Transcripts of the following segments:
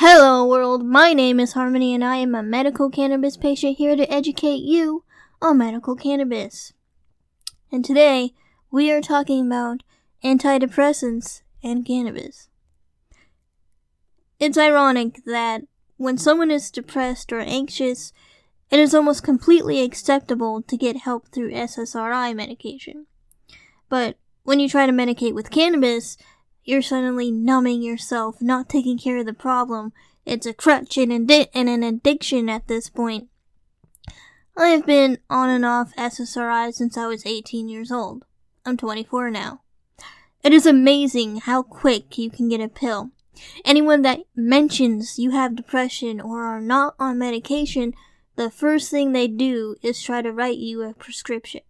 Hello, world. My name is Harmony, and I am a medical cannabis patient here to educate you on medical cannabis. And today, we are talking about antidepressants and cannabis. It's ironic that when someone is depressed or anxious, it is almost completely acceptable to get help through SSRI medication. But when you try to medicate with cannabis, you're suddenly numbing yourself, not taking care of the problem. It's a crutch and, adi- and an addiction at this point. I have been on and off SSRI since I was 18 years old. I'm 24 now. It is amazing how quick you can get a pill. Anyone that mentions you have depression or are not on medication, the first thing they do is try to write you a prescription.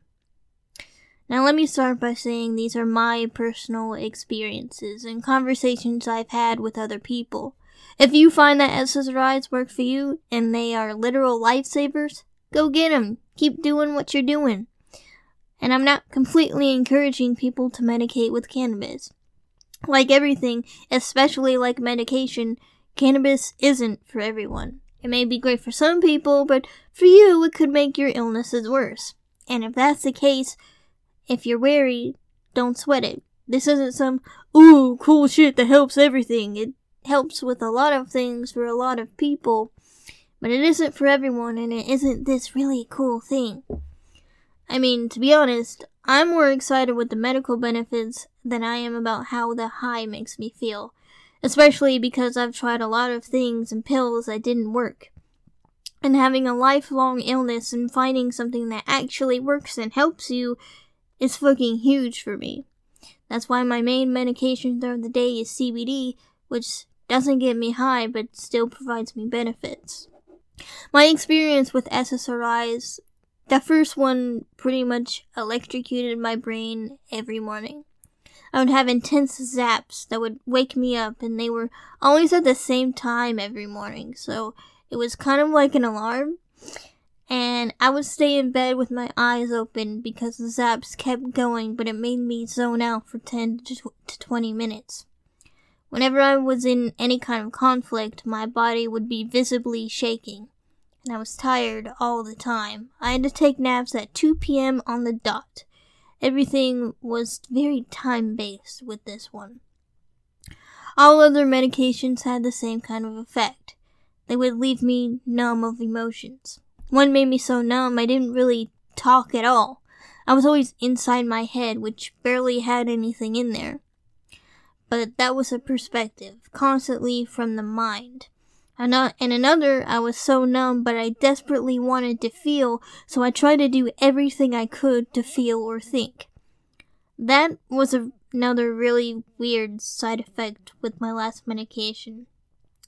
Now, let me start by saying these are my personal experiences and conversations I've had with other people. If you find that SSRIs work for you and they are literal lifesavers, go get them. Keep doing what you're doing. And I'm not completely encouraging people to medicate with cannabis. Like everything, especially like medication, cannabis isn't for everyone. It may be great for some people, but for you, it could make your illnesses worse. And if that's the case, if you're wary, don't sweat it. This isn't some, ooh, cool shit that helps everything. It helps with a lot of things for a lot of people, but it isn't for everyone, and it isn't this really cool thing. I mean, to be honest, I'm more excited with the medical benefits than I am about how the high makes me feel, especially because I've tried a lot of things and pills that didn't work. And having a lifelong illness and finding something that actually works and helps you is fucking huge for me. That's why my main medication throughout the day is CBD, which doesn't get me high but still provides me benefits. My experience with SSRIs, the first one pretty much electrocuted my brain every morning. I would have intense zaps that would wake me up, and they were always at the same time every morning, so it was kind of like an alarm and I would stay in bed with my eyes open because the zaps kept going, but it made me zone out for 10 to 20 minutes. Whenever I was in any kind of conflict, my body would be visibly shaking, and I was tired all the time. I had to take naps at 2 p.m. on the dot. Everything was very time based with this one. All other medications had the same kind of effect. They would leave me numb of emotions. One made me so numb I didn't really talk at all. I was always inside my head, which barely had anything in there. But that was a perspective, constantly from the mind. And, another, I was so numb, but I desperately wanted to feel, so I tried to do everything I could to feel or think. That was another really weird side effect with my last medication.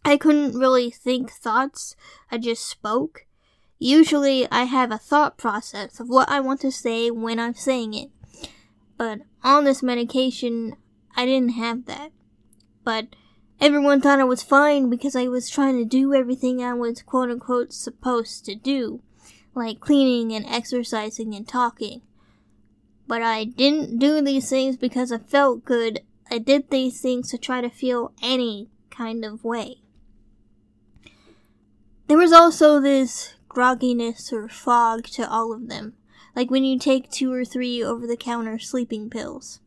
I couldn't really think thoughts, I just spoke. Usually I have a thought process of what I want to say when I'm saying it. But on this medication, I didn't have that. But everyone thought I was fine because I was trying to do everything I was quote unquote supposed to do, like cleaning and exercising and talking. But I didn't do these things because I felt good. I did these things to try to feel any kind of way. There was also this grogginess or fog to all of them, like when you take two or three over the counter sleeping pills.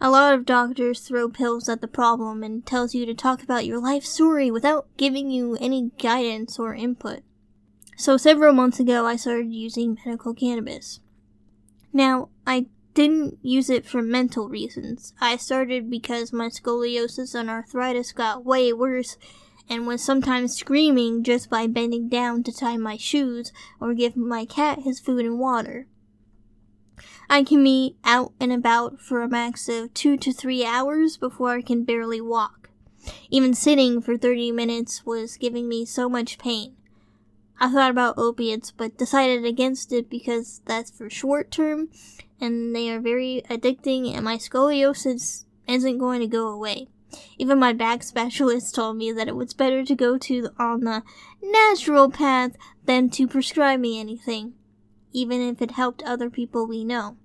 A lot of doctors throw pills at the problem and tells you to talk about your life story without giving you any guidance or input. So several months ago I started using medical cannabis. Now, I didn't use it for mental reasons. I started because my scoliosis and arthritis got way worse and was sometimes screaming just by bending down to tie my shoes or give my cat his food and water. I can be out and about for a max of two to three hours before I can barely walk. Even sitting for 30 minutes was giving me so much pain. I thought about opiates, but decided against it because that's for short term and they are very addicting, and my scoliosis isn't going to go away. Even my back specialist told me that it was better to go to on the natural path than to prescribe me anything, even if it helped other people we know.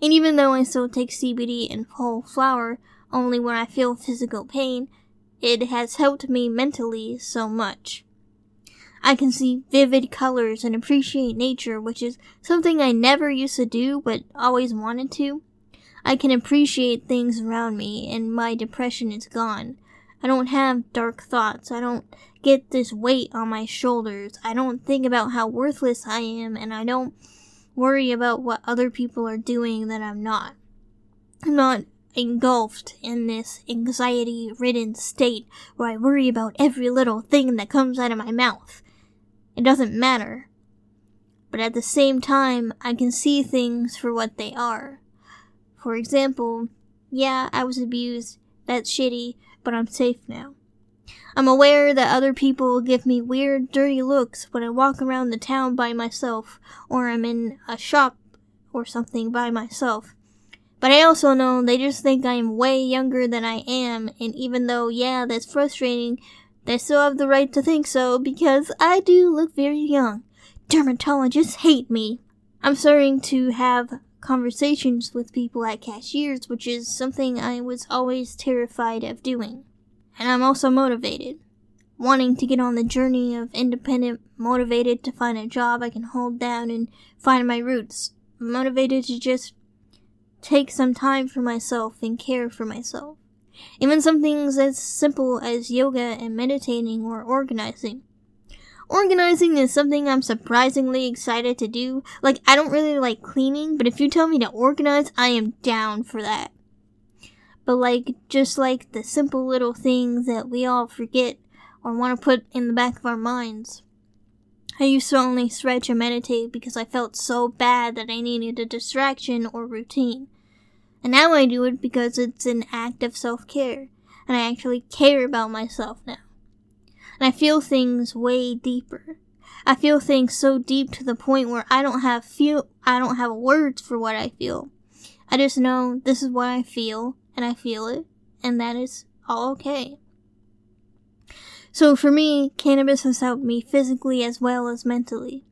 And even though I still take CBD and whole flower only when I feel physical pain, it has helped me mentally so much. I can see vivid colors and appreciate nature, which is something I never used to do but always wanted to. I can appreciate things around me and my depression is gone. I don't have dark thoughts. I don't get this weight on my shoulders. I don't think about how worthless I am and I don't worry about what other people are doing that I'm not. I'm not engulfed in this anxiety ridden state where I worry about every little thing that comes out of my mouth. It doesn't matter. But at the same time, I can see things for what they are. For example, yeah, I was abused, that's shitty, but I'm safe now. I'm aware that other people give me weird, dirty looks when I walk around the town by myself, or I'm in a shop or something by myself. But I also know they just think I'm way younger than I am, and even though, yeah, that's frustrating, they still have the right to think so because I do look very young. Dermatologists hate me. I'm starting to have conversations with people at cashiers, which is something I was always terrified of doing. And I'm also motivated. Wanting to get on the journey of independent, motivated to find a job I can hold down and find my roots. Motivated to just take some time for myself and care for myself. Even some things as simple as yoga and meditating or organizing. Organizing is something I'm surprisingly excited to do. Like, I don't really like cleaning, but if you tell me to organize, I am down for that. But, like, just like the simple little things that we all forget or want to put in the back of our minds. I used to only stretch and meditate because I felt so bad that I needed a distraction or routine. And now I do it because it's an act of self care, and I actually care about myself now. And I feel things way deeper. I feel things so deep to the point where I don't have feel I don't have words for what I feel. I just know this is what I feel and I feel it and that is all okay. So for me, cannabis has helped me physically as well as mentally.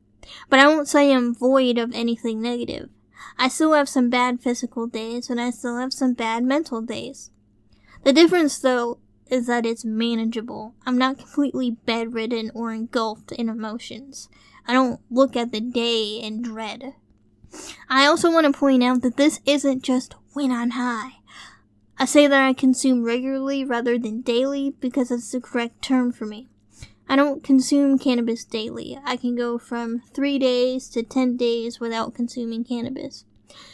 But I won't say I'm void of anything negative. I still have some bad physical days and I still have some bad mental days. The difference though is that it's manageable. I'm not completely bedridden or engulfed in emotions. I don't look at the day in dread. I also want to point out that this isn't just when I'm high. I say that I consume regularly rather than daily because it's the correct term for me. I don't consume cannabis daily. I can go from three days to 10 days without consuming cannabis.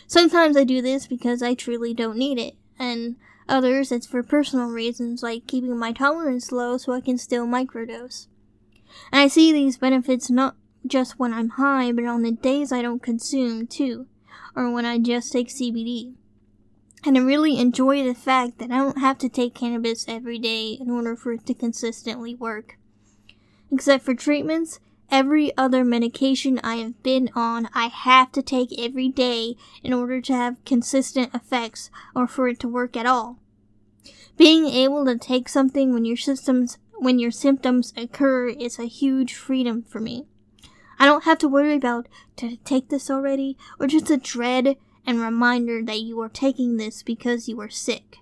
Sometimes I do this because I truly don't need it, and others it's for personal reasons like keeping my tolerance low so I can still microdose. And I see these benefits not just when I'm high, but on the days I don't consume too, or when I just take CBD. And I really enjoy the fact that I don't have to take cannabis every day in order for it to consistently work. Except for treatments, every other medication I have been on, I have to take every day in order to have consistent effects or for it to work at all. Being able to take something when your systems when your symptoms occur is a huge freedom for me. I don't have to worry about I take this already or just a dread and reminder that you are taking this because you are sick.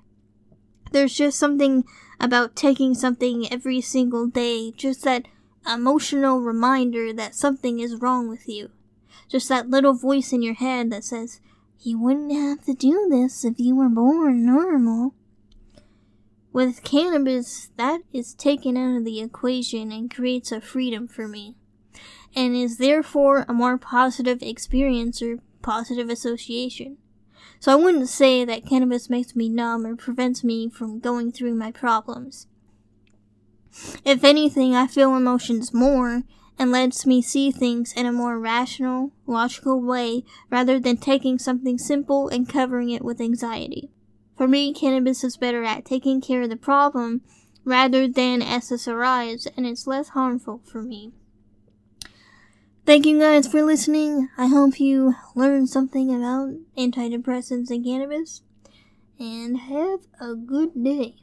There's just something about taking something every single day, just that emotional reminder that something is wrong with you. Just that little voice in your head that says, You wouldn't have to do this if you were born normal. With cannabis, that is taken out of the equation and creates a freedom for me, and is therefore a more positive experience or positive association. So I wouldn't say that cannabis makes me numb or prevents me from going through my problems. If anything, I feel emotions more and lets me see things in a more rational, logical way rather than taking something simple and covering it with anxiety. For me, cannabis is better at taking care of the problem rather than SSRIs, and it's less harmful for me. Thank you guys for listening. I hope you learned something about antidepressants and cannabis. And have a good day.